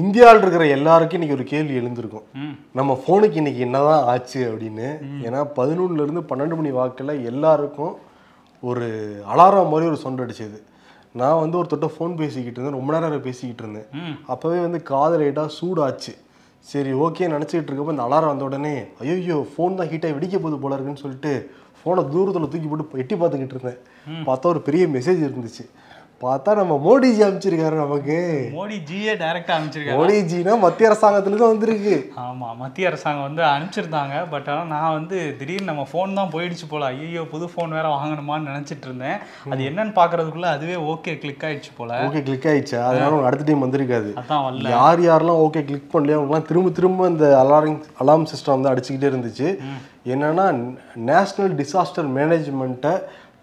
இந்தியாவில் இருக்கிற எல்லாருக்கும் இன்னைக்கு ஒரு கேள்வி எழுந்திருக்கும். நம்ம ஃபோனுக்கு இன்னைக்கு என்னதான் ஆச்சு அப்படின்னு. ஏன்னா பதினொன்னுல இருந்து பன்னெண்டு மணி வாக்கில் எல்லாருக்கும் ஒரு அலாரம் மாதிரி ஒரு சொண்டு அடிச்சது. நான் வந்து ஒருத்தட்ட ஃபோன் பேசிக்கிட்டு இருந்தேன். ரொம்ப நேரம் பேசிக்கிட்டு இருந்தேன். அப்போவே வந்து காது லைட்டாக சூடாச்சு. சரி ஓகே நினச்சிக்கிட்டு இருக்கப்போ இந்த அலாரம் வந்த உடனே ஐயோ ஃபோன் தான் ஹீட்டாக வெடிக்க போகுது போல இருக்குன்னு சொல்லிட்டு ஃபோனை தூரத்தில் தூக்கி போட்டு எட்டி பார்த்துக்கிட்டு இருந்தேன். பார்த்தா ஒரு பெரிய மெசேஜ் இருந்துச்சு. பார்த்தா நம்ம மோடிஜி அனுப்பிச்சிருக்காரு நமக்கு. மோடி ஜியே டைரக்டா அனுப்பிச்சிருக்காங்க மோடிஜினா மத்திய அரசாங்கத்துலேருந்து வந்திருக்கு. ஆமா மத்திய அரசாங்கம் வந்து அனுப்பிச்சிருந்தாங்க. பட் ஆனால் நான் வந்து திடீர்னு நம்ம ஃபோன் தான் போயிடுச்சு போல. ஐயோ புது ஃபோன் வேற வாங்கணுமான்னு நினைச்சிட்டு இருந்தேன். அது என்னன்னு பார்க்கறதுக்குள்ள அதுவே ஓகே கிளிக் ஆயிடுச்சு போல. ஓகே கிளிக் ஆயிடுச்சா. அதனால அடுத்த டைம் வந்திருக்காது. அதான் வரல. யார் யாரெல்லாம் ஓகே கிளிக் பண்ணலையோ அவங்கலாம் திரும்ப திரும்ப இந்த அலாரிங் அலாம் சிஸ்டம் வந்து அடிச்சுக்கிட்டே இருந்துச்சு. என்னன்னா நேஷ்னல் டிசாஸ்டர் மேனேஜ்மெண்ட்டை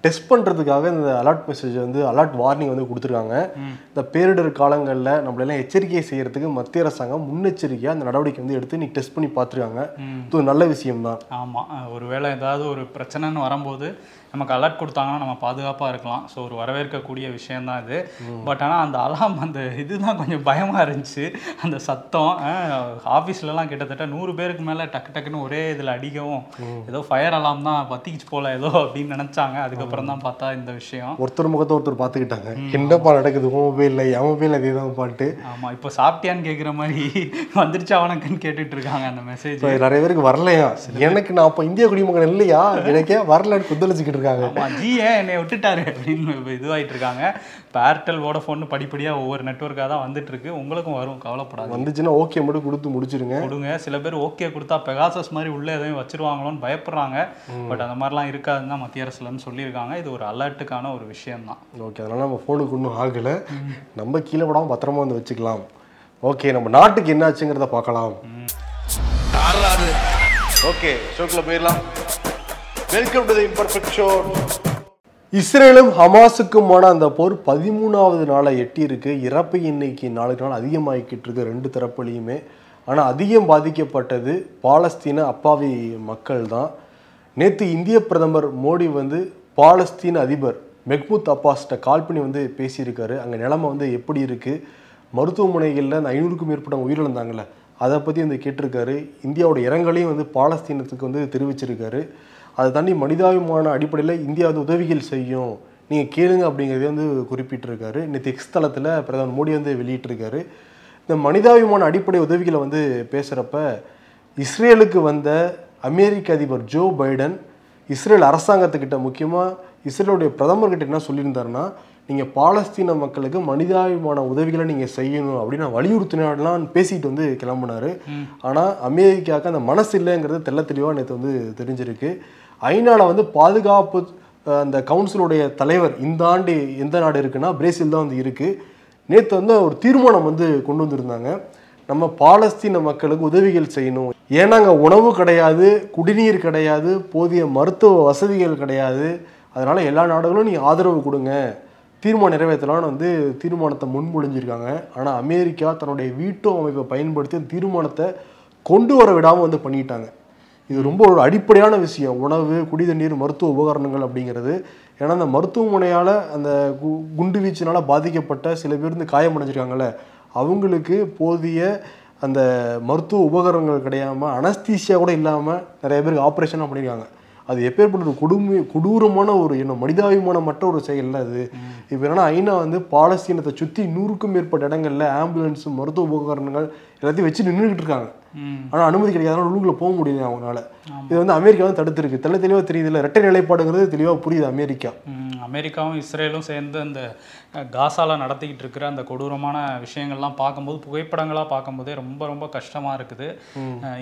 டெஸ்ட் பண்ணுறதுக்காக இந்த அலர்ட் மெசேஜ் வந்து அலர்ட் வார்னிங் வந்து கொடுத்துருக்காங்க. இந்த பேரிடர் காலங்களில் நம்மளெல்லாம் எச்சரிக்கை செய்யறதுக்கு மத்திய அரசாங்கம் முன்னெச்சரிக்கையாக அந்த நடவடிக்கை வந்து எடுத்து இன்னைக்கு டெஸ்ட் பண்ணி பார்த்துருக்காங்க. இது ஒரு நல்ல விஷயம்தான். ஆமா. அஹ் ஒருவேளை ஏதாவது ஒரு பிரச்சனைன்னு வரும்போது நமக்கு அலர்ட் கொடுத்தாங்கன்னா நம்ம பாதுகாப்பா இருக்கலாம். ஸோ ஒரு வரவேற்கக்கூடிய விஷயம்தான் இது. பட் ஆனா அந்த அலாம் அந்த இதுதான் கொஞ்சம் பயமா இருந்துச்சு. அந்த சத்தம் அஹ் ஆபீஸ்லலாம் கிட்டத்தட்ட நூறு பேருக்கு மேல டக்கு டக்குன்னு ஒரே இதுல அடிக்கவும் ஏதோ ஃபயர் அலாம் தான் பத்திக்கிச்சு போல ஏதோ அப்படின்னு நினைச்சாங்க. அதுக்கப்புறம் தான் பார்த்தா இந்த விஷயம். ஒருத்தர் முகத்தை ஒருத்தர் பார்த்துக்கிட்டாங்க. என்னப்பா நடக்குது உன் மொபைலில் என் மொபைல் அதே தான் பாட்டு. ஆமா இப்போ சாப்பிட்டியான்னு கேக்குற மாதிரி வந்துருச்சா வணக்கம்னு கேட்டுட்டு இருக்காங்க அந்த மெசேஜ் நிறைய பேருக்கு வரலையா? எனக்கு நான் அப்போ இந்திய குடிமகன் இல்லையா? எனக்கே வரலன்னு குத்தளிச்சுக்கிட்டு இருக்காங்க ஆமா ஜி ஏன் என்னை விட்டுட்டாரு அப்படின்னு இப்ப இதுவாயிட்டு இருக்காங்க இப்போ ஏர்டெல் வோடஃபோன் படிப்படியா ஒவ்வொரு நெட்ஒர்க்காக தான் வந்துட்டு இருக்கு உங்களுக்கும் வரும் கவலைப்படாது வந்துச்சுன்னா ஓகே மட்டும் கொடுத்து முடிச்சிருங்க. கொடுங்க. சில பேர் ஓகே கொடுத்தா பெகாசஸ் மாதிரி உள்ள எதையும் வச்சிருவாங்களோன்னு பயப்படுறாங்க. பட் அந்த மாதிரிலாம் இருக்காதுன்னு தான் மத்திய அரசுலன்னு சொல்லியிருக்காங்க. இது ஒரு அலர்ட்டுக்கான ஒரு விஷயம் தான் ஓகே அதனால நம்ம ஃபோனுக்கு ஒன்றும் ஆகலை. நம்ம கீழே விடாம பத்திரமா வந்து வச்சுக்கலாம். ஓகே நம்ம நாட்டுக்கு என்ன ஆச்சுங்கிறத பார்க்கலாம் ஓகே ஷோக்கில் போயிடலாம். Welcome to the imperfect show இஸ்ரேலும் ஹமாஸுக்குமான அந்த போர் பதிமூணாவது நாளை எட்டி இருக்கு இறப்பு எண்ணிக்கை நாளுக்கு நாள் அதிகமாகிக்கிட்டு இருக்கு. ரெண்டு தரப்புலையுமே. ஆனால் அதிகம் பாதிக்கப்பட்டது பாலஸ்தீன அப்பாவி மக்கள் தான். நேற்று இந்திய பிரதமர் மோடி வந்து பாலஸ்தீன அதிபர் மெஹ்மூத் அப்பாஸ்கிட்ட கால் பண்ணி வந்து பேசியிருக்காரு. அங்கே நிலைமை வந்து எப்படி இருக்குது மருத்துவமனைகளில் அந்த ஐநூறுக்கும் மேற்பட்ட உயிரிழந்தாங்களே அதை பற்றி வந்து கேட்டிருக்காரு. இந்தியாவோட இரங்கலையும் வந்து பாலஸ்தீனத்துக்கு வந்து தெரிவிச்சிருக்காரு. அதை தாண்டி மனிதாபிமான அடிப்படையில் இந்தியா வந்து உதவிகள் செய்யும். நீங்கள் கேளுங்க அப்படிங்கிறதே வந்து குறிப்பிட்டிருக்காரு. நேற்று எக்ஸ் தளத்தில் பிரதமர் மோடி வந்து வெளியிட்டிருக்காரு. இந்த மனிதாபிமான அடிப்படை உதவிகளை வந்து பேசுகிறப்ப இஸ்ரேலுக்கு வந்த அமெரிக்க அதிபர் ஜோ பைடன் இஸ்ரேல் அரசாங்கத்துக்கிட்ட முக்கியமாக இஸ்ரேலுடைய பிரதமர்கிட்ட என்ன சொல்லியிருந்தாருன்னா நீங்கள் பாலஸ்தீன மக்களுக்கு மனிதாபிமான உதவிகளை நீங்கள் செய்யணும் அப்படின்னு நான் வலியுறுத்தினாலாம் பேசிட்டு வந்து கிளம்புனாரு. ஆனால் அமெரிக்காவுக்கு அந்த மனசு இல்லைங்கிறது தெள்ள தெளிவாக நேற்று வந்து தெரிஞ்சிருக்கு. ஐநாவில் வந்து பாதுகாப்பு அந்த கவுன்சிலுடைய தலைவர் இந்த ஆண்டு எந்த நாடு இருக்குன்னா பிரேசில் தான் வந்து இருக்குது நேற்று வந்து ஒரு தீர்மானம் வந்து கொண்டு வந்திருந்தாங்க. நம்ம பாலஸ்தீன மக்களுக்கு உதவிகள் செய்யணும். ஏன்னா அங்கே உணவு கிடையாது குடிநீர் கிடையாது போதிய மருத்துவ வசதிகள் கிடையாது. அதனால் எல்லா நாடுகளும் நீ ஆதரவு கொடுங்க. தீர்மானம் நிறைவேற்றலாம்னு வந்து தீர்மானத்தை முன்மொழிஞ்சிருக்காங்க. ஆனால் அமெரிக்கா தன்னுடைய வீட்டோ அமைப்பை பயன்படுத்தி தீர்மானத்தை கொண்டு வர விடாமல் வந்து பண்ணிட்டாங்க. இது ரொம்ப ஒரு அடிப்படையான விஷயம். உணவு குடிதண்ணீர் மருத்துவ உபகரணங்கள் அப்படிங்கிறது. ஏன்னா அந்த மருத்துவமனையால் அந்த கு- குண்டு வீச்சினால பாதிக்கப்பட்ட சில பேர் வந்து காயமடைஞ்சிருக்காங்கல்ல. அவங்களுக்கு போதிய அந்த மருத்துவ உபகரணங்கள் கிடையாமல் அனஸ்தீசியா கூட இல்லாமல் நிறைய பேருக்கு ஆப்ரேஷன்லாம் பண்ணியிருக்காங்க அது எப்பேற்பட்ட ஒரு கொடுமை கொடூரமான ஒரு என்ன மனிதாபிமானமற்ற ஒரு செயல்ல அது. இப்போ என்னன்னா ஐநா வந்து பாலஸ்தீனத்தை சுற்றி நூறுக்கும் மேற்பட்ட இடங்கள்ல ஆம்புலன்ஸ் மருத்துவ உபகரணங்கள் எல்லாத்தையும் வச்சு நின்றுக்கிட்டு இருக்காங்க. ஆனால் அனுமதி கிடைக்காதனால உள்ளுக்குள்ள போக முடியல அவங்களால? இது வந்து அமெரிக்கா வந்து தடுத்திருக்கு. தெள்ள தெளிவாக தெரியுது இல்லை ரெட்டை நிலைப்பாடுங்கிறது தெளிவாக புரியுது அமெரிக்கா. அமெரிக்காவும் இஸ்ரேலும் சேர்ந்து அந்த காசால நடத்திக்கிட்டு இருக்கிற அந்த கொடூரமான விஷயங்கள்லாம் பார்க்கும்போது புகைப்படங்களாக பார்க்கும்போதே ரொம்ப ரொம்ப கஷ்டமாக இருக்குது.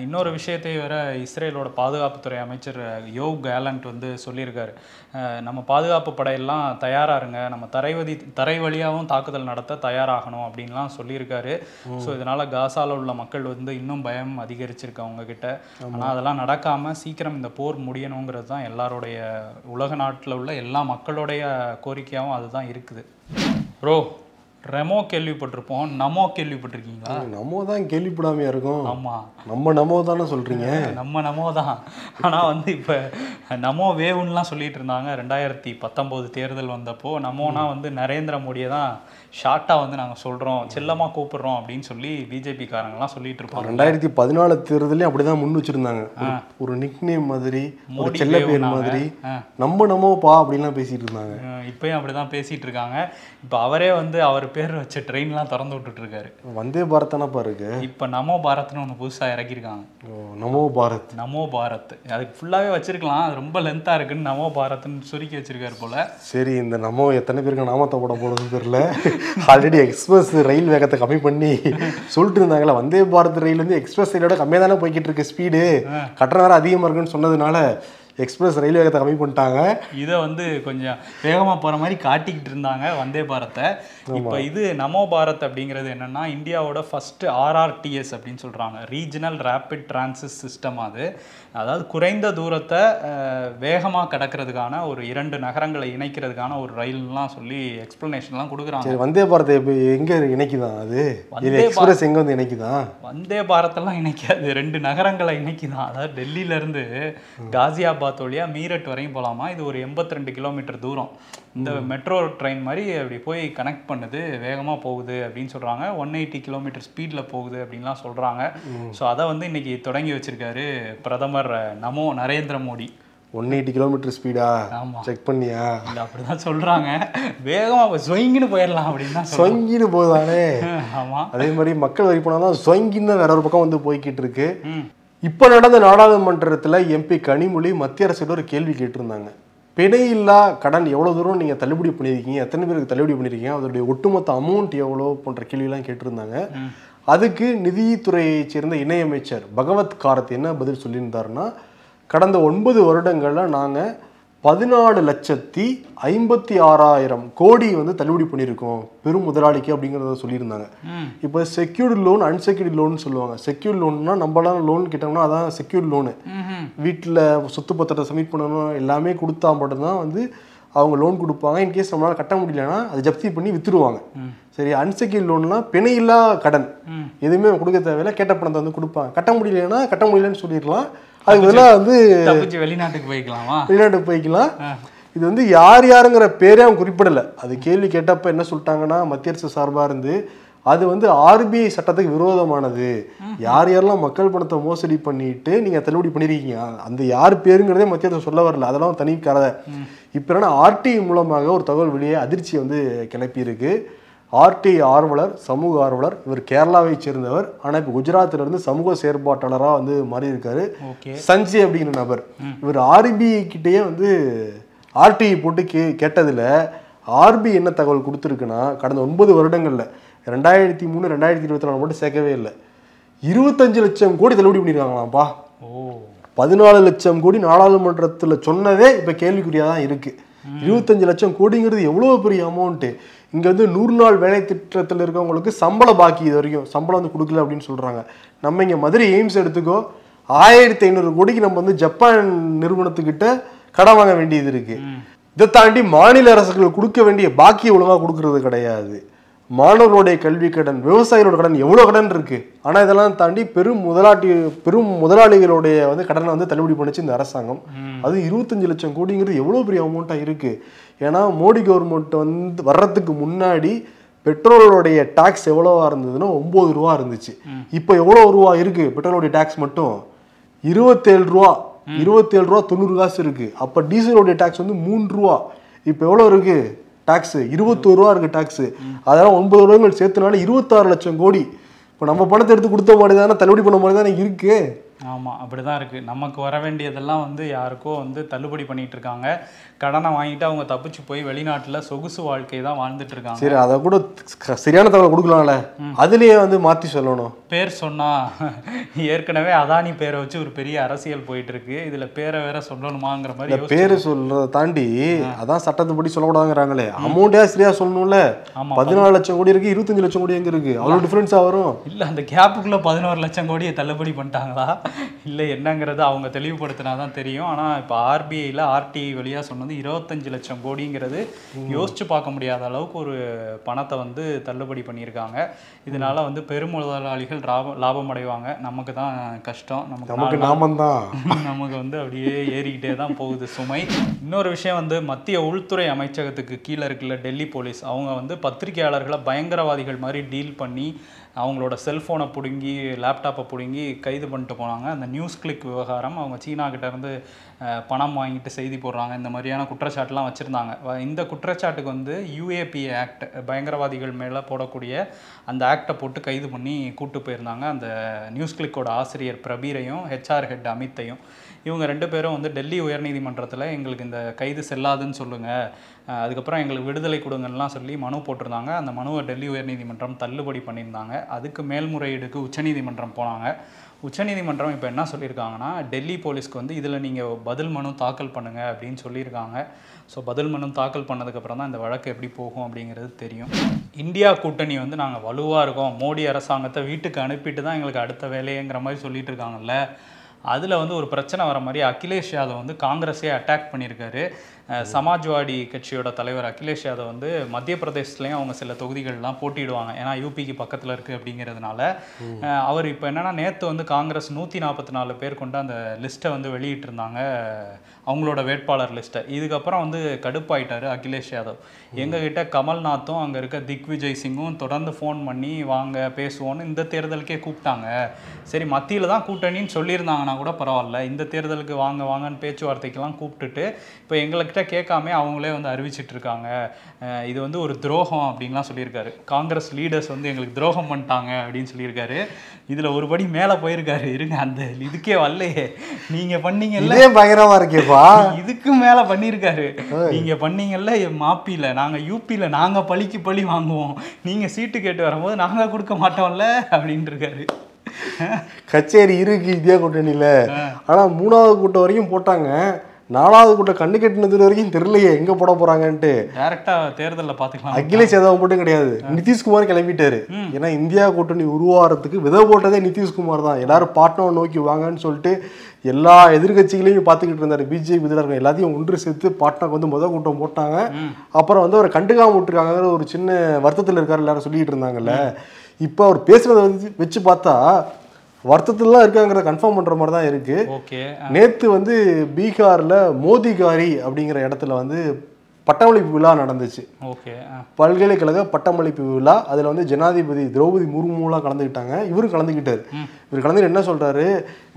இன்னொரு விஷயத்தை வேற இஸ்ரேலோட பாதுகாப்புத்துறை அமைச்சர் யோவ் கேலண்ட் வந்து சொல்லியிருக்காரு. நம்ம பாதுகாப்பு படையெல்லாம் தயாரா இருங்க நம்ம தரைவதி தரை வழியாகவும் தாக்குதல் நடத்த தயாராகணும் அப்படின்லாம் சொல்லியிருக்காரு. ஸோ இதனால காசால உள்ள மக்கள் வந்து இன்னும் பயம் அதிகரிச்சிருக்கு அவங்க கிட்ட ஆனால் அதெல்லாம் நடக்காம சீக்கிரம் இந்த போர் முடியணுங்கிறது தான் எல்லாருடைய உலக நாட்டில் உள்ள எல்லா மக்களுடைய கோரிக்கையாகவும் அதுதான் இருக்குது. ப்ரோ ரெமோ கேள்விப்பட்டிருப்போம். நமோ கேள்விப்பட்டிருக்கீங்களா? நம்ம தான் கேள்விப்படாமையா இருக்கோம். ஆமா. நம்ம நம்ம தானே சொல்றீங்க. நம்ம நமோ தான். ஆனால் வந்து இப்போ நமோ வேவுன்னுலாம் சொல்லிட்டு இருந்தாங்க. ரெண்டாயிரத்தி பத்தொம்போது தேர்தல் வந்தப்போ நமோனா வந்து நரேந்திர மோடியை தான் ஷார்ட்டாக வந்து நாங்கள் சொல்கிறோம் செல்லமாக கூப்பிடுறோம் அப்படின்னு சொல்லி பிஜேபி காரங்கெல்லாம் சொல்லிட்டு இருப்பாங்க. ரெண்டாயிரத்தி பதினாலு தேர்தலையும் அப்படிதான் முன் வச்சிருந்தாங்க. ஒரு- ஒரு நிக் நேம் மாதிரி ஒரு செல்ல பேர். மாதிரி. ஆ. நம்ம நம்மப்பா அப்படின்லாம் பேசிட்டு இருந்தாங்க. இப்பயும் அப்படிதான் பேசிட்டு இருக்காங்க. இப்போ அவரே வந்து அவர் பேர் வச்ச ட்ரெயின்லாம் திறந்து விட்டுட்டு இருக்காரு. வந்தே பாரத் தானப்பா இருக்கு? இப்போ நமோ பாரத்னு ஒன்று புதுசாக இறக்கியிருக்காங்க. நமோ பாரத். நமோ பாரத். அதுக்கு ஃபுல்லாகவே வச்சிருக்கலாம். அது ரொம்ப லென்த்தாக இருக்குன்னு நமோ பாரத்னு சுருக்கி வச்சிருக்காரு போல. சரி இந்த நம்ம எத்தனை பேருக்கு நாமத்தை போட போடுறதுன்னு தெரியல. ஆல்ரெடி எக்ஸ்பிரஸ் ரயில் வேகத்தை கம்மி பண்ணி சொல்லிட்டு இருந்தாங்களே வந்தே பாரத் ரயில் வந்து எக்ஸ்பிரஸ் ரயிலோட கம்மியாக தானே போய்கிட்டு இருக்கு ஸ்பீடு கட்டணம் வேற அதிகமாக இருக்குன்னு சொன்னதுனால எக்ஸ்பிரஸ் ரயில் வேகத்தை கம்மி பண்ணிட்டாங்க. இதை வந்து கொஞ்சம் வேகமாக போகிற மாதிரி காட்டிக்கிட்டு இருந்தாங்க வந்தே பாரத்தை இப்போ இது நமோ பாரத் அப்படிங்கிறது என்னன்னா இந்தியாவோட ஃபர்ஸ்ட் ஆர்ஆர்டிஎஸ் அப்படின்னு சொல்கிறாங்க ரீஜனல் ரேபிட் டிரான்சிட் சிஸ்டம் அது. அதாவது குறைந்த தூரத்தை வேகமாக கடக்கிறதுக்கான ஒரு இரண்டு நகரங்களை இணைக்கிறதுக்கான ஒரு ரயில்லாம் சொல்லி எக்ஸ்பிளனேஷன்லாம் கொடுக்குறாங்க. வந்தே பாரத் இப்போ எங்க இணைக்குதான் அது? வந்தே எக்ஸ்பிரஸ் எங்க வந்து இணைக்குதான் வந்தே பாரத்தெல்லாம் இணைக்காது. ரெண்டு நகரங்களை இணைக்குதான் அதாவது டெல்லியில இருந்து காசியாபாத் வழியா மீரட் வரையும் போகலாமா இது ஒரு 82 ரெண்டு கிலோமீட்டர் தூரம். இந்த மெட்ரோ ட்ரெயின் மாதிரி அப்படி போய் கனெக்ட் பண்ணுது வேகமா போகுது அப்படின்னு சொல்றாங்க. ஒன் எயிட்டி கிலோமீட்டர் ஸ்பீட்ல போகுது அப்படின்லாம் சொல்றாங்க. ஸோ அதை வந்து இன்னைக்கு தொடங்கி வச்சிருக்காரு பிரதமர் Namo Narendra Modi. One eighty kilometre speedo. Check பண்ணியா? இல்ல அப்படிதான் சொல்றாங்க. வேகமா ஸ்வயிங்னு போயிடலாம் அப்படின்னு தான் சொங்கின்னு போதானே ஆமா. அதே மாதிரி மக்கள் வரி போனாதான் சொங்கின்னு வேற ஒரு பக்கம் வந்து போய்கிட்டு இருக்கு. இப்போ நடந்த நாடாளுமன்றத்தில் எம்பி கனிமொழி மத்திய அரசிடம் ஒரு கேள்வி கேட்டிருந்தாங்க. பிணையில்லா கடன் எவ்வளோ தூரம் நீங்கள் தள்ளுபடி பண்ணியிருக்கீங்க எத்தனை பேருக்கு தள்ளுபடி பண்ணியிருக்கீங்க அதோடைய ஒட்டுமொத்த அமௌண்ட் எவ்வளோ போன்ற கேள்வியெல்லாம் கேட்டிருந்தாங்க. அதுக்கு நிதித்துறையைச் சேர்ந்த இணையமைச்சர் பகவத் காரத் என்ன பதில் சொல்லியிருந்தாருன்னா கடந்த ஒன்பது வருடங்களில் நாங்கள் பதினாலு லட்சத்தி ஐம்பத்தி ஆறாயிரம் கோடி வந்து தள்ளுபடி பண்ணியிருக்கோம் பெரும் முதலாளிக்கு அப்படிங்கிறத சொல்லியிருந்தாங்க. இப்போ செக்யூர்டு லோன் அன்செக்யூர்டு லோன் சொல்லுவாங்க. செக்யூர்ட் லோன்னா நம்மளாம் லோன் கேட்டோம்னா அதான் செக்யூர்ட் லோனு. வீட்டில் சொத்து பத்திரத்தை சப்மிட் பண்ணணும் எல்லாமே கொடுத்தா மட்டும்தான் வந்து அவங்க லோன் கொடுப்பாங்க. இன்கேஸ் நம்மளால கட்ட முடியலன்னா அதை ஜப்தி பண்ணி வித்துருவாங்க. சரி அன்செக்யூர்ட் லோன்லாம் பிணையில்லா கடன். எதுவுமே கொடுக்க தேவையில்ல. கேட்ட பணத்தை வந்து கொடுப்பாங்க. கட்ட முடியலன்னா கட்ட முடியலன்னு சொல்லிடலாம். அதுக்கு பதிலாக வந்து வெளிநாட்டுக்கு போய்க்கலாமா? வெளிநாட்டுக்கு போய்க்கலாம். இது வந்து யார் யாருங்கிற பேரே அவங்க குறிப்பிடல. அது கேள்வி கேட்டப்ப என்ன சொல்லிட்டாங்கன்னா மத்திய அரசு சார்பா இருந்து அது வந்து ஆர்பிஐ சட்டத்துக்கு விரோதமானது. யார் யாரெல்லாம் மக்கள் பணத்தை மோசடி பண்ணிட்டு நீங்க தள்ளுபடி பண்ணிருக்கீங்க? அந்த யார் பேருங்கிறதே மத்திய அரசு சொல்ல வரல. அதெல்லாம் தனி கதை. இப்போ என்ன ஆர்டிஐ மூலமாக ஒரு தகவல் வெளியே அதிர்ச்சியை வந்து கிளப்பியிருக்கு. ஆர்டி ஆர்வலர் சமூக ஆர்வலர் இவர் கேரளாவை சேர்ந்தவர். ஆனால் இப்போ குஜராத்ல இருந்து சமூக செயற்பாட்டாளராக வந்து மாறி இருக்காரு ஓகே. சஞ்சய் அப்படிங்கிற நபர். இவர் ஆர்பிஐ கிட்டேயே வந்து ஆர்டிஐ போட்டு கே கேட்டதில் ஆர்பிஐ என்ன தகவல் கொடுத்துருக்குன்னா கடந்த ஒன்பது வருடங்களில் ரெண்டாயிரத்தி மூணு ரெண்டாயிரத்தி இருபத்தி நாலு மட்டும் சேர்க்கவே இல்லை. இருபத்தஞ்சு லட்சம் கோடி தள்ளுபடி பண்ணியிருக்காங்களாம்ப்பா. ஓ. பதினாலு லட்சம் கோடி நாடாளுமன்றத்தில் சொன்னதே இப்போ கேள்விக்குறியாக தான் இருக்கு. இருபத்தஞ்சு லட்சம் கோடிங்கிறது எவ்வளோ பெரிய அமௌண்ட்டு இங்கே வந்து நூறு நாள் வேலை திட்டத்தில் இருக்கவங்களுக்கு சம்பள பாக்கி இது வரைக்கும். சம்பளம் வந்து கொடுக்கல அப்படின்னு சொல்கிறாங்க நம்ம இங்கே மதுரை எய்ம்ஸ் எடுத்துக்கோ ஆயிரத்தி ஐநூறு கோடிக்கு நம்ம வந்து ஜப்பான் நிறுவனத்துக்கிட்ட கடன் வாங்க வேண்டியது இருக்கு. இதை தாண்டி மாநில அரசுகள் கொடுக்க வேண்டிய பாக்கியை ஒழுங்காக கொடுக்கறது கிடையாது. மாணவர்களுடைய கல்வி கடன் விவசாயிகளோட கடன் எவ்வளோ கடன் இருக்கு? ஆனால் இதெல்லாம் தாண்டி பெரும் முதலாட்டி பெரும் முதலாளிகளுடைய வந்து கடனை வந்து தள்ளுபடி பண்ணுச்சு இந்த அரசாங்கம். அது இருபத்தஞ்சு லட்சம் கோடிங்கிறது எவ்வளோ பெரிய அமௌண்ட்டாக இருக்கு? ஏன்னா மோடி கவர்மெண்ட் வந்து வர்றதுக்கு முன்னாடி பெட்ரோலுடைய டாக்ஸ் எவ்வளோவா இருந்ததுன்னா ஒம்பது ரூபா இருந்துச்சு. இப்போ எவ்வளோ ரூபா இருக்கு? பெட்ரோலுடைய டாக்ஸ் மட்டும் இருபத்தேழு ரூபா இருபத்தேழு ரூபா தொண்ணூறு காசு இருக்கு. அப்போ டீசலுடைய டாக்ஸ் வந்து மூணு ரூபா. இப்போ எவ்வளோ இருக்கு? டேக்ஸு இருபத்தோரு ரூபா இருக்குது டாக்ஸ் அதெல்லாம் ஒன்பது ரூபாய்கள் சேர்த்துனால இருபத்தாறு லட்சம் கோடி. இப்போ நம்ம பணத்தை எடுத்து கொடுத்த மாதிரி தானே தள்ளுபடி பண்ண மாதிரி தானே இருக்கு. அப்படி தான் இருக்குது நமக்கு வர வேண்டியதெல்லாம் வந்து யாருக்கோ வந்து தள்ளுபடி பண்ணிகிட்டு இருக்காங்க. கடனை வாங்கிட்டு அவங்க தப்பிச்சு போய் வெளிநாட்டுல சொகுசு வாழ்க்கை தான் வாழ்ந்துட்டு இருக்காங்க. சரி அதை கூட சரியான தகவல் கொடுக்கலாம்ல. அதுலயே வந்து மாத்தி சொல்லணும். பேர் சொன்னா ஏற்கனவே அதானி பேரை வச்சு ஒரு பெரிய அரசியல் போயிட்டு இருக்கு இதுல பேரை வேற சொல்லணுமாங்கிற மாதிரி பேரு சொல்றதை தாண்டி அதான் சட்டத்துப்படி சொல்லக்கூடாதுங்கிறாங்களே. அமௌண்டே சரியா சொல்லணும்ல? பதினாலு லட்சம் கோடி இருக்கு இருபத்தஞ்சு லட்சம் கோடி எங்க இருக்கு? அவ்வளவு டிஃபரன்ஸா வரும். இல்ல அந்த கேப்புக்குள்ள பதினோரு லட்சம் கோடியை தள்ளுபடி பண்ணிட்டாங்களா? இல்ல என்னங்கிறது அவங்க தெளிவுபடுத்தினா தான் தெரியும். ஆனா இப்போ ஆர்பிஐல ஆர்டிஐ வழியா சொன்னது இருபத்தஞ்சு லட்சம் கோடிங்கிறது யோசிச்சு பார்க்க முடியாத அளவுக்கு ஒரு பணத்தை வந்து தள்ளுபடி பண்ணியிருக்காங்க. இதனால வந்து பெருமுதலாளிகள் லாபம் லாபம் அடைவாங்க நமக்கு தான் கஷ்டம். நமக்கு நமக்கு நாமந்தான். நமக்கு வந்து அப்படியே ஏறிக்கிட்டே தான் போகுது சுமை. இன்னொரு விஷயம் வந்து மத்திய உள்துறை அமைச்சகத்துக்கு கீழே இருக்குல்ல டெல்லி போலீஸ். அவங்க வந்து பத்திரிகையாளர்களை பயங்கரவாதிகள் மாதிரி டீல் பண்ணி அவங்களோட செல்ஃபோனை பிடுங்கி லேப்டாப்பை பிடுங்கி கைது பண்ணிட்டு போனாங்க. அந்த நியூஸ் கிளிக் விவகாரம் அவங்க சீனாக்கிட்டேருந்து பணம் வாங்கிட்டு செய்தி போடுறாங்க. இந்த மாதிரியான குற்றச்சாட்டுலாம் வச்சுருந்தாங்க. இந்த குற்றச்சாட்டுக்கு வந்து யூஏபி ஆக்ட் பயங்கரவாதிகள் மேலே போடக்கூடிய அந்த ஆக்டை போட்டு கைது பண்ணி கூட்டு போயிருந்தாங்க. அந்த நியூஸ் கிளிக்கோட ஆசிரியர் பிரபீரையும் ஹெச்ஆர் ஹெட் அமித்தையும். இவங்க ரெண்டு பேரும் வந்து டெல்லி உயர்நீதிமன்றத்தில் எங்களுக்கு இந்த கைது செல்லாதுன்னு சொல்லுங்கள் அதுக்கப்புறம் எங்களுக்கு விடுதலை கொடுங்கலாம் சொல்லி மனு போட்டிருந்தாங்க. அந்த மனுவை டெல்லி உயர்நீதிமன்றம் தள்ளுபடி பண்ணியிருந்தாங்க. அதுக்கு மேல்முறையீடுக்கு உச்சநீதிமன்றம் போனாங்க. உச்சநீதிமன்றம் இப்போ என்ன சொல்லியிருக்காங்கன்னா டெல்லி போலீஸ்க்கு வந்து இதில் நீங்கள் பதில் மனு தாக்கல் பண்ணுங்கள் அப்படின்னு சொல்லியிருக்காங்க. ஸோ பதில் மனு தாக்கல் பண்ணதுக்கப்புறம் தான் இந்த வழக்கு எப்படி போகும் அப்படிங்கிறது தெரியும். இந்தியா கூட்டணி வந்து நாங்கள் வலுவாக இருக்கோம். மோடி அரசாங்கத்தை வீட்டுக்கு அனுப்பிட்டு தான் எங்களுக்கு அடுத்த வேலையேங்கிற மாதிரி சொல்லிட்டு இருக்காங்கல்ல. அதில் வந்து ஒரு பிரச்சனை வர மாதிரி அகிலேஷ் யாதவ் வந்து காங்கிரஸே அட்டாக் பண்ணியிருக்காரு. சமாஜ்வாடி கட்சியோட தலைவர் அகிலேஷ் யாதவ் வந்து மத்திய பிரதேசத்துலேயும் அவங்க சில தொகுதிகள்லாம் போட்டியிடுவாங்க. ஏன்னா யூபிக்கு பக்கத்தில் இருக்குது அப்படிங்கிறதுனால. அவர் இப்போ என்னன்னா நேற்று வந்து காங்கிரஸ் நூற்றி நாற்பத்தி நாலு பேர் கொண்ட அந்த லிஸ்ட்டை வந்து வெளியிட்டிருந்தாங்க. அவங்களோட வேட்பாளர் லிஸ்ட்டை இதுக்கப்புறம் வந்து கடுப்பாயிட்டாரு அகிலேஷ் யாதவ். எங்ககிட்ட கமல்நாத்தும் அங்கே இருக்க திக்விஜய் சிங்கும் தொடர்ந்து ஃபோன் பண்ணி வாங்க பேசுவோன்னு இந்த தேர்தலுக்கே கூப்பிட்டாங்க. சரி மத்தியில் தான் கூட்டணின்னு சொல்லியிருந்தாங்கன்னா கூட பரவாயில்ல. இந்த தேர்தலுக்கு வாங்க வாங்கன்னு பேச்சுவார்த்தைக்கெல்லாம் கூப்பிட்டுட்டு இப்போ எங்கள்கிட்ட கேட்காம அவங்களே வந்து அறிவிச்சிட்டு இருக்காங்க இது வந்து ஒரு துரோகம் அப்படின்லாம் சொல்லியிருக்காரு. காங்கிரஸ் லீடர்ஸ் வந்து எங்களுக்கு துரோகம் பண்ணிட்டாங்க அப்படின்னு சொல்லியிருக்காரு. இதில் ஒரு படி மேலே போயிருக்காரு. இருங்க அந்த இதுக்கே வரலையே. நீங்கள் பண்ணீங்க பயங்கரமாக பயங்கரமா இருக்கேப்பா. இதுக்கு மேல பண்ணிருக்காரு. நீங்க பண்ணீங்கல்ல என் மாப்பில நாங்க யூபில நாங்க பழிக்கு பழி வாங்குவோம். நீங்க சீட்டு கேட்டு வரும்போது நாங்க கொடுக்க மாட்டோம்ல அப்படின்ட்டு இருக்காரு கச்சேரி இருக்கு இந்தியா கூட்டணியில. ஆனா மூணாவது கூட்டம் வரைக்கும் போட்டாங்க. நாலாவது கூட்டம் கண்ணு கட்டினது வரைக்கும் தெரியலையே எங்க போட போறாங்கன்ட்டு. டைரக்டா தேர்தல்ல பாத்துக்கலாம் அகிலேஷ் யாதவ் மட்டும் கிடையாது. நிதிஷ்குமார் கிளம்பிட்டாரு. ஏன்னா இந்தியா கூட்டணி உருவாகிறதுக்கு விதை போட்டதே நிதிஷ்குமார் தான். எல்லாரும் பாட்னாவை நோக்கி வாங்கன்னு சொல்லிட்டு எல்லா எதிர்கட்சிகளையும் பார்த்துக்கிட்டு இருந்தாரு. பிஜேபி இருக்க எல்லாத்தையும் ஒன்று சேர்த்து பாட்னாக்கு வந்து முதல் கூட்டம் போட்டாங்க. அப்புறம் வந்து அவரை கண்டுக்காம விட்டுருக்காங்கிற ஒரு சின்ன வருத்தத்தில் இருக்காரு எல்லாரும் சொல்லிட்டு இருந்தாங்கல்ல. இப்போ அவர் பேசுறத வந்து வச்சு பார்த்தா வருத்தத்துலலாம் இருக்காங்கிறத கன்ஃபார்ம் பண்ற மாதிரி தான் இருக்கு. ஓகே. நேத்து வந்து பீகார்ல மோதிகாரி அப்படிங்கிற இடத்துல வந்து பட்டமளிப்பு விழா நடந்துச்சு. ஓகே பல்கலைக்கழக பட்டமளிப்பு விழா அதுல வந்து ஜனாதிபதி திரௌபதி முர்முலாம் கலந்துக்கிட்டாங்க இவரும் கலந்துக்கிட்டாரு இவர் கலந்து என்ன சொல்றாரு?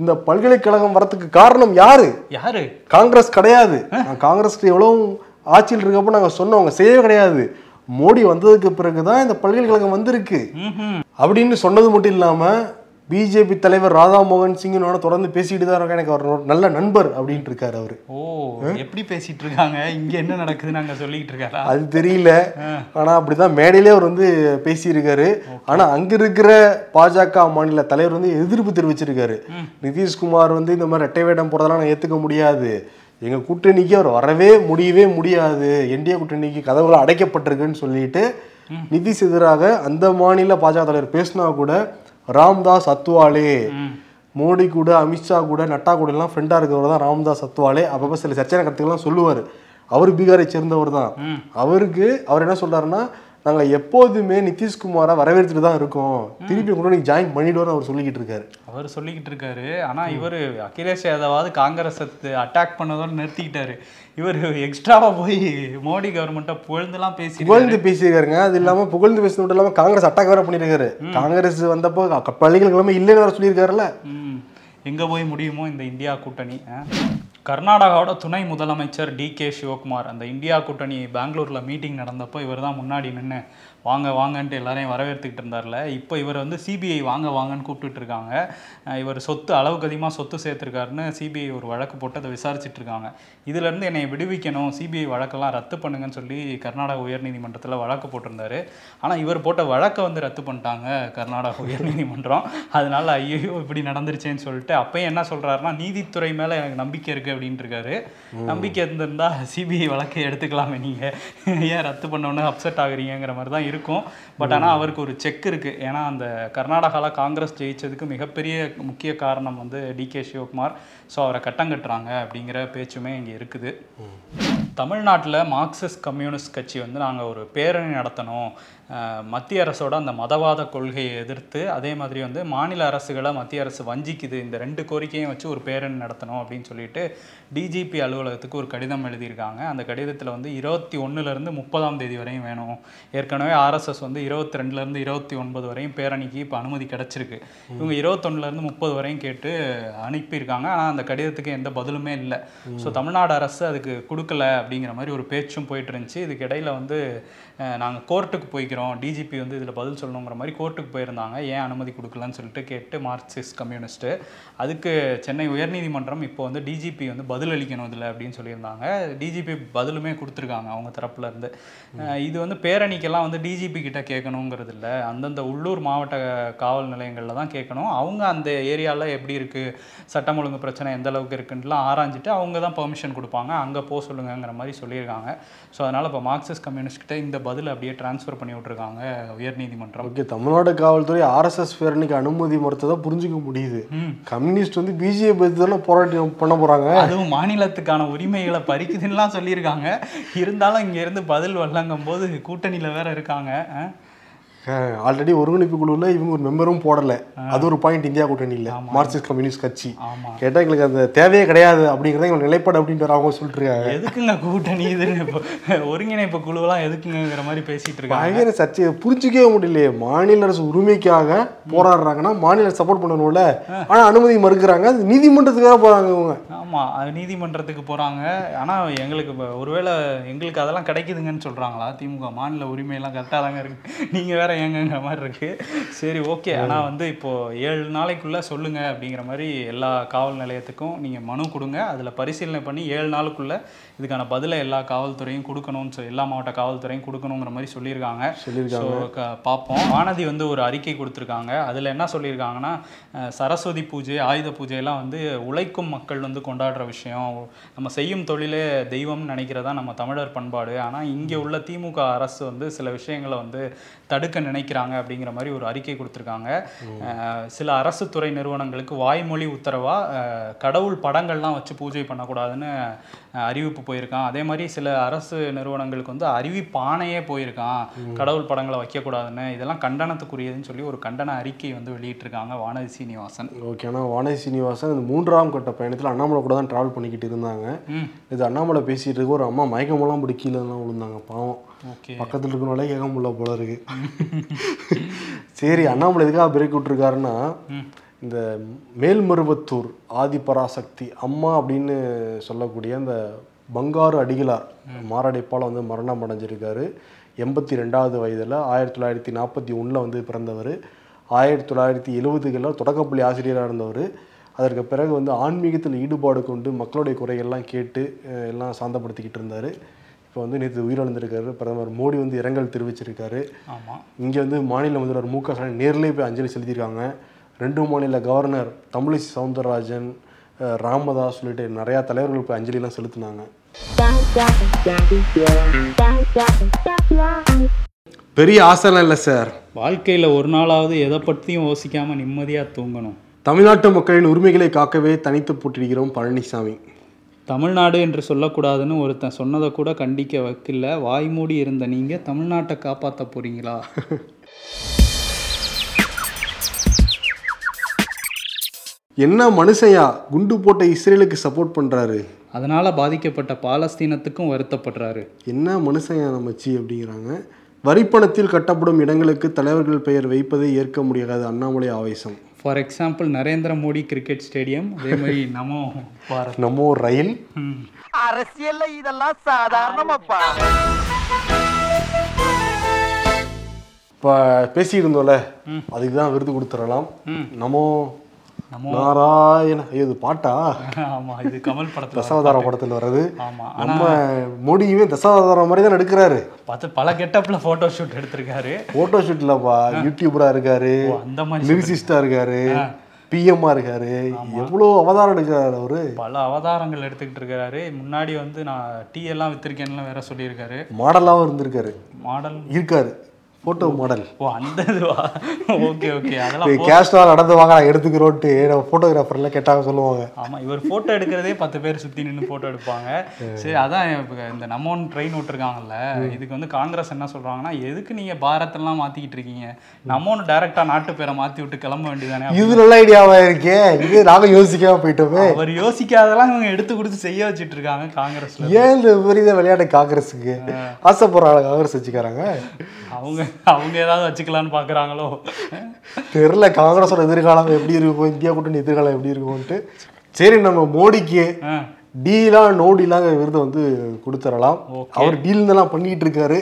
இந்த பல்கலைக்கழகம் வரதுக்கு காரணம் யாரு? யாரு? காங்கிரஸ் கிடையாது. காங்கிரஸ் எவ்வளவு ஆட்சியில் இருக்கப்போ நாங்க சொன்னோம். அவங்க செய்யவே கிடையாது. மோடி வந்ததுக்கு பிறகுதான் இந்த பல்கலைக்கழகம் வந்திருக்கு. அப்படின்னு சொன்னது மட்டும் இல்லாம பிஜேபி தலைவர் ராதா மோகன் சிங்கனோட தொடர்ந்து பேசிட்டு தான் இருக்கேன் எனக்கு அவர் நல்ல நண்பர் அப்படின்ட்டு இருக்காரு அவரு. ஓ எப்படி பேசிட்டு இருக்காங்க? இங்க என்ன நடக்குதுன்னு அங்க சொல்லிட்டு இருக்காரா? அது தெரியல. ஆனா அப்படிதான் மேடையிலே அவர் வந்து பேசியிருக்காரு. ஆனா அங்க இருக்கிற பாஜக மாநில தலைவர் வந்து எதிர்ப்பு தெரிவிச்சிருக்காரு. நிதிஷ்குமார் வந்து இந்த மாதிரி ரெட்டை வேடம் போறதெல்லாம் நான் ஏத்துக்க முடியாது. எங்க கூட்டணிக்கு அவர் வரவே முடியவே முடியாது. என்டிஏ கூட்டணிக்கு கதவுகள் அடைக்கப்பட்டிருக்குன்னு சொல்லிட்டு நிதிஷ் எதிராக அந்த மாநில பாஜக தலைவர் பேசினா கூட ராம்தாஸ் அத்வாலே. மோடி கூட அமித்ஷா கூட நட்டா கூட எல்லாம் ஃப்ரெண்டா இருக்கிறவர் தான் ராம்தாஸ் அத்வாலே. அப்பப்போ சில சர்ச்சையான கருத்துக்கள்லாம் சொல்லுவார். அவர் பீகாரை சேர்ந்தவர் தான். அவருக்கு அவர் என்ன சொல்றாருன்னா நாங்க எப்போதுமே நிதிஷ்குமாரை வரவேற்றுட்டு தான் இருக்கோம். திருப்பி கூட நீங்க ஜாயின் பண்ணிடுவோம்னு அவர் சொல்லிக்கிட்டு இருக்காரு. அவர் சொல்லிக்கிட்டு இருக்காரு. ஆனா இவரு அகிலேஷ் யாதவாவது காங்கிரஸ் அட்டாக் பண்ணதோட நிறுத்திக்கிட்டாரு. இவர் எக்ஸ்ட்ராவா போய் மோடி கவர்மெண்ட்டை புகழ்ந்துலாம் பேசி புகழ்ந்து பேசியிருக்காருங்க. அது இல்லாம புகழ்ந்து பேசுறது மட்டும் இல்லாம காங்கிரஸ் அட்டாக் வேற பண்ணியிருக்காரு. காங்கிரஸ் வந்தப்போ க- பள்ளிகளுக்கு இல்லைன்னு வேற சொல்லியிருக்காருல்ல. எங்கே போய் முடியுமோ இந்த இந்தியா கூட்டணி? கர்நாடகாவோட துணை முதலமைச்சர் டி கே சிவகுமார் அந்த இந்தியா கூட்டணி பெங்களூரில் மீட்டிங் நடந்தப்போ இவர் தான் முன்னாடி நின்று வாங்க வாங்கன்ட்டு எல்லாரையும் வரவேற்றுக்கிட்டு இருந்தார்ல. இப்போ இவர் வந்து சிபிஐ வாங்க வாங்கன்னு கூப்பிட்டுட்டு இருக்காங்க இவர் சொத்து அளவுக்கு அதிகமாக சொத்து சேர்த்துருக்காருன்னு சிபிஐ ஒரு வழக்கு போட்டு அதை விசாரிச்சுட்டு இருக்காங்க இதுலேருந்து என்னை விடுவிக்கணும் சிபிஐ வழக்கெல்லாம் ரத்து பண்ணுங்கன்னு சொல்லி கர்நாடக உயர்நீதிமன்றத்தில் வழக்கு போட்டிருந்தாரு. ஆனால் இவர் போட்ட வழக்கை வந்து ரத்து பண்ணிட்டாங்க கர்நாடக உயர்நீதிமன்றம். அதனால ஐயோ இப்படி நடந்துருச்சேன்னு சொல்லிட்டு அப்பயும் என்ன சொல்றாருன்னா நீதித்துறை மேலே எனக்கு நம்பிக்கை இருக்கு அப்படின்ட்டு இருக்காரு நம்பிக்கை இருந்திருந்தா சிபிஐ வழக்கை எடுத்துக்கலாமே நீங்க. ஏன் ரத்து பண்ணோன்னு அப்செட் ஆகுறீங்கிற மாதிரி தான் இருக்கும். பட் ஆனால் அவருக்கு ஒரு செக் இருக்கு. ஏன்னா அந்த கர்நாடகாவில் காங்கிரஸ் ஜெயிச்சதுக்கு மிகப்பெரிய முக்கிய காரணம் வந்து டி கே சிவகுமார். ஸோ அவரை கட்டம் கட்டுறாங்க அப்படிங்கிற பேச்சுமே இங்கே இருக்குது. தமிழ்நாட்டில் மார்க்சிஸ்ட் கம்யூனிஸ்ட் கட்சி வந்து நாங்கள் ஒரு பேரணி நடத்தணும். மத்திய அரசோட அந்த மதவாத கொள்கையை எதிர்த்து அதே மாதிரி வந்து மாநில அரசுகளை மத்திய அரசு வஞ்சிக்குது. இந்த ரெண்டு கோரிக்கையும் வச்சு ஒரு பேரணி நடத்தணும் அப்படின்னு சொல்லிட்டு டிஜிபி அலுவலகத்துக்கு ஒரு கடிதம் எழுதியிருக்காங்க. அந்த கடிதத்தில் வந்து இருபத்தி ஒன்றுலேருந்து முப்பதாம் தேதி வரையும் வேணும். ஏற்கனவே ஆர்எஸ்எஸ் வந்து இருபத்தி ரெண்டுலேருந்து இருபத்தி ஒன்பது வரையும் பேரணிக்கு இப்போ அனுமதி கிடச்சிருக்கு. இவங்க இருபத்தொன்னுலேருந்து முப்பது வரையும் கேட்டு அனுப்பியிருக்காங்க. ஆனால் அந்த கடிதத்துக்கு எந்த பதிலுமே இல்லை. ஸோ தமிழ்நாடு அரசு அதுக்கு கொடுக்கல அப்படிங்கிற மாதிரி ஒரு பேச்சும் போயிட்டு இருந்துச்சு. இதுக்கு இடையில் வந்து நாங்கள் கோர்ட்டுக்கு போய்க்கிறோம். டிஜிபி வந்து இதில் பதில் சொல்லணுங்கிற மாதிரி கோர்ட்டுக்கு போயிருந்தாங்க. ஏன் அனுமதி கொடுக்கலன்னு சொல்லிட்டு கேட்டு மார்க்சிஸ்ட் கம்யூனிஸ்ட்டு அதுக்கு சென்னை உயர்நீதிமன்றம் இப்போ வந்து டிஜிபி வந்து பதில் அளிக்கணும் இதில் அப்படின்னு சொல்லியிருந்தாங்க. டிஜிபி பதிலுமே கொடுத்துருக்காங்க அவங்க தரப்புலேருந்து இது வந்து பேரணிக்கெல்லாம் வந்து டிஜிபி கிட்ட கேட்கணுங்கிறது இல்லை. அந்தந்த உள்ளூர் மாவட்ட காவல் நிலையங்களில் தான் கேட்கணும். அவங்க அந்த ஏரியாவில் எப்படி இருக்குது சட்டம் ஒழுங்கு பிரச்சனை எந்த அளவுக்கு இருக்குன்ட்டுலாம் ஆராய்ஞ்சிட்டு அவங்க தான் பெர்மிஷன் கொடுப்பாங்க. அங்கே போக சொல்லுங்கங்கிற மாதிரி சொல்லியிருக்காங்க. ஸோ அதனால் இப்போ மார்க்சிஸ்ட் கம்யூனிஸ்ட் கிட்ட இந்த பதில் அப்படியே ட்ரான்ஸ்ஃபர் பண்ணி விட்ருக்காங்க உயர்நீதிமன்றம் ஓகே தமிழ்நாடு காவல்துறை ஆர்எஸ்எஸ் பேரணிக்கு அனுமதி மறுத்ததை புரிஞ்சுக்க முடியுது. கம்யூனிஸ்ட் வந்து பிஜேபி தானே போராட்டம் பண்ண போறாங்க. அதுவும் மாநிலத்துக்கான உரிமைகளை பறிக்குதுன்னுலாம் சொல்லியிருக்காங்க. இருந்தாலும் இங்க இருந்து பதில் வரலங்கும் போது கூட்டணியில வேற இருக்காங்க. ஆல்ரெடி ஒருங்கிணைப்பு குழுவில் இவங்க ஒரு மெம்பரும் போடல. அது ஒரு பாயிண்ட் இந்தியா கூட்டணி இல்ல. மார்க்சிஸ்ட் கம்யூனிஸ்ட் கட்சி. ஆமா. கேட்டா எங்களுக்கு அந்த தேவையே கிடையாது அப்படிங்கிறத எங்களுக்கு நிலைப்பாடு அப்படின்ட்டு அவங்க சொல்லிட்டு இருக்காங்க எதுக்குங்க கூட்டணி இது ஒருங்கிணைப்பு குழுவெல்லாம் எதுக்குங்கிற மாதிரி பேசிட்டு இருக்காங்க? பயங்கர சர்ச்சையை புரிஞ்சுக்கவே முடியலையே. மாநில அரசு உரிமைக்காக போராடுறாங்கன்னா மாநில சப்போர்ட் பண்ணணும்ல. ஆனா அனுமதி மறுக்கிறாங்க. அது நீதிமன்றத்துக்காக போறாங்க இவங்க. ஆமா. அது நீதிமன்றத்துக்கு போறாங்க. ஆனா எங்களுக்கு ஒருவேளை எங்களுக்கு அதெல்லாம் கிடைக்குதுங்கன்னு சொல்றாங்களா? திமுக மாநில உரிமையெல்லாம் கரெக்டாக தாங்க இருக்கு. நீங்க வேற ஏங்கங்கிற மாதிரி இருக்கு. சரி ஓகே. ஆனா வந்து இப்போ ஏழு நாளைக்குள்ள சொல்லுங்க அப்படிங்கிற மாதிரி எல்லா காவல் நிலையத்துக்கும் நீங்க மனு கொடுங்க. அதுல பரிசீலனை பண்ணி ஏழு நாளுக்குள்ள இதுக்கான பதிலை எல்லா காவல்துறையும் கொடுக்கணும்னு சொல்லி எல்லா மாவட்ட காவல்துறையும் கொடுக்கணுங்கிற மாதிரி சொல்லியிருக்காங்க. சொல்லியிருக்காங்க. பார்ப்போம் வானதி வந்து ஒரு அறிக்கை கொடுத்துருக்காங்க. அதில் என்ன சொல்லியிருக்காங்கன்னா சரஸ்வதி பூஜை ஆயுத பூஜையெல்லாம் வந்து உழைக்கும் மக்கள் வந்து கொண்டாடுற விஷயம். நம்ம செய்யும் தொழிலே தெய்வம்னு நினைக்கிறதா நம்ம தமிழர் பண்பாடு. ஆனால் இங்கே உள்ள திமுக அரசு வந்து சில விஷயங்களை வந்து தடுக்க நினைக்கிறாங்க அப்படிங்கிற மாதிரி ஒரு அறிக்கை கொடுத்துருக்காங்க. சில அரசு துறை நிறுவனங்களுக்கு வாய்மொழி உத்தரவா அஹ், கடவுள் படங்கள்லாம் வச்சு பூஜை பண்ணக்கூடாதுன்னு அறிவிப்பு போயிருக்கான். அதே மாதிரி சில அரசு நிறுவனங்களுக்கு வந்து அறிவிப்பானையே போயிருக்கான். கடவுள் படங்களை வைக்கக்கூடாதுன்னு. இதெல்லாம் கண்டனத்துக்குரியதுன்னு சொல்லி ஒரு கண்டன அறிக்கை வந்து வெளியிட்டிருக்காங்க வானதி சீனிவாசன். ஓகே ஆனால் வானதி சீனிவாசன் இந்த மூன்றாம் கட்ட பயணத்தில் அண்ணாமலை கூட தான் ட்ராவல் பண்ணிக்கிட்டு இருந்தாங்க. இது அண்ணாமலை பேசிட்டு இருக்க ஒரு அம்மா மயக்கமெல்லாம் படி கீழே தான் விழுந்தாங்க பாவம். பக்கத்தில் இருக்கனாலே கேட்க முடியல போல இருக்கு. சரி அண்ணாமலை எதுக்காக பிரேக் விட்டுருக்காருன்னா இந்த மேல்மருவத்தூர் ஆதிபராசக்தி அம்மா அப்படின்னு சொல்லக்கூடிய அந்த பங்காரு அடிகளார் மாரடைப்பால் வந்து மரணம் அடைஞ்சிருக்காரு. எண்பத்தி ரெண்டாவது வயதில் ஆயிரத்தி தொள்ளாயிரத்தி நாற்பத்தி ஒன்றில் வந்து பிறந்தவர். ஆயிரத்தி தொள்ளாயிரத்தி எழுபதுகளில் தொடக்கப்பள்ளி ஆசிரியராக இருந்தவர். அதற்கு பிறகு வந்து ஆன்மீகத்தில் ஈடுபாடு கொண்டு மக்களுடைய குறைகள்லாம் கேட்டு எல்லாம் சாந்தப்படுத்திக்கிட்டு இருந்தார். இப்போ வந்து நேற்று உயிரிழந்திருக்காரு. பிரதமர் மோடி வந்து இரங்கல் தெரிவிச்சிருக்காரு. ஆமா. இங்கே வந்து மாநில முதல்வர் மு க ஸ்டாலின் நேர்லயே போய் அஞ்சலி செலுத்தியிருக்காங்க. ரெண்டு மாநில கவர்னர் தமிழிசை சவுந்தரராஜன் ராமதாஸ் உள்ளிட்ட நிறையா தலைவர்கள் போய் அஞ்சலிலாம் செலுத்தினாங்க. பெரிய ஆசைலாம் இல்லை சார். வாழ்க்கையில ஒரு நாளாவது எதை பற்றியும் யோசிக்காம நிம்மதியா தூங்கணும். தமிழ்நாட்டு மக்களின் உரிமைகளை காக்கவே தனித்து போட்டிருக்கிறோம் பழனிசாமி. தமிழ்நாடு என்று சொல்லக்கூடாதுன்னு ஒருத்தன் சொன்னதை கூட கண்டிக்க வைக்கல. வாய் மூடி இருந்த நீங்க தமிழ்நாட்டை காப்பாற்ற போறீங்களா? என்ன மனுஷையா குண்டு போட்ட இஸ்ரேலுக்கு சப்போர்ட் பண்ணுறாரு அதனால பாதிக்கப்பட்ட பாலஸ்தீனத்துக்கும் வருத்தப்படுறாரு. என்ன மனுஷையா நம்மச்சி அப்படிங்கிறாங்க. வரிப்பணத்தில் கட்டப்படும் இடங்களுக்கு தலைவர்கள் பெயர் வைப்பதை ஏற்க முடியாது அண்ணாமலை ஆவேசம். For example Narendra Modi cricket stadium அதே மாதிரி நமோ பாரத். நம்ம ரயில். அரசியல்ல இதெல்லாம் சாதாரணமாப்பா. இப்போ பேசிட்டு இருந்தோம்ல அதுக்கு தான் விருது கொடுத்துடலாம். ம். நமோ நமோ நாராயண ஐயோ இது பாட்டா? ஆமா இது கமல் படத்துல தசாவதார படத்தில் வர்றது. ஆமா நம்ம மோடியுமே தசாவதாரம் மாதிரி தான் எடுக்கிறாரு. பார்த்து பல கெட்டப்ல போட்டோ ஷூட் எடுத்திருக்காரு. போட்டோ ஷூட்லப்பா யூடியூபரா இருக்காரு. அந்த மாதிரி லிரிசிஸ்டா இருக்காரு. பிஎம்மா இருக்காரு. எவ்வளோ அவதாரம் எடுக்கிறாரு அவரு? பல அவதாரங்கள் எடுத்துக்கிட்டு இருக்காரு. முன்னாடி வந்து நான் டீ எல்லாம் வித்திருக்கேன்லாம் வேற சொல்லியிருக்காரு. மாடலாவும் இருந்திருக்காரு. மாடல் இருக்காரு. போட்டோ மாடல் ஓ அந்த இதுவா? ஓகே ஓகே அதெல்லாம் கேஷ்டா நடந்து வாங்க நான் எடுத்துக்கிறோன்ட்டு நம்ம ஃபோட்டோகிராஃபர்லாம் கேட்டாங்க சொல்லுவாங்க. ஆமா இவர் போட்டோ எடுக்கிறதே பத்து பேர் சுத்தி நின்னு போட்டோ எடுப்பாங்க. சரி அதான் இப்ப இந்த நம்மோன் ட்ரெயின் விட்டுருக்காங்கல்ல இதுக்கு வந்து காங்கிரஸ் என்ன சொல்றாங்கன்னா எதுக்கு நீங்க பாரத்தெல்லாம் மாத்திக்கிட்டு இருக்கீங்க? நம்மோன் டைரக்டா நாட்டு பேரை மாத்தி விட்டு கிளம்ப வேண்டியதானே? இது நல்ல ஐடியாவா இருக்கே. இது நாங்க யோசிக்காம போயிட்டோமே. அவர் யோசிக்காதெல்லாம் இவங்க எடுத்து கொடுத்து செய்ய வச்சிட்டு இருக்காங்க காங்கிரஸ்ல. ஏன் இந்த விபரீத விளையாட்டு காங்கிரஸுக்கு. ஆசைப்படுறாங்க காங்கிரஸ் வச்சுக்கிறாங்க அவங்க அவங்க ஏதாவது வச்சுக்கலாம்னு பாக்குறாங்களோ? தெரியல காங்கிரஸோட எதிர்காலம் எப்படி இருக்கும் இந்தியா கூட்டணி எதிர்காலம் எப்படி இருக்கும்ட்டு சரி நம்ம மோடிக்கு டீலாம் நோ டீலாங்க விருதை வந்து கொடுத்துடலாம். அவர் டீல் எல்லாம் பண்ணிட்டு இருக்காரு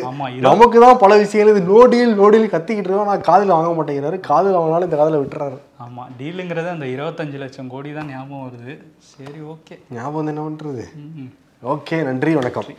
நமக்கு தான் பல விஷயங்கள் இது. நோ டீல் நோ டீல் கத்திக்கிட்டு இருக்கோம் ஆனால் காதில் வாங்க மாட்டேங்கிறாரு. காதில் வாங்கினாலும் இந்த காதில் விட்டுறாரு. ஆமா டீலுங்கிறது அந்த இருபத்தஞ்சு லட்சம் கோடி தான் ஞாபகம் வருது. சரி ஓகே. ஞாபகம் என்ன பண்றது? ஓகே நன்றி வணக்கம்.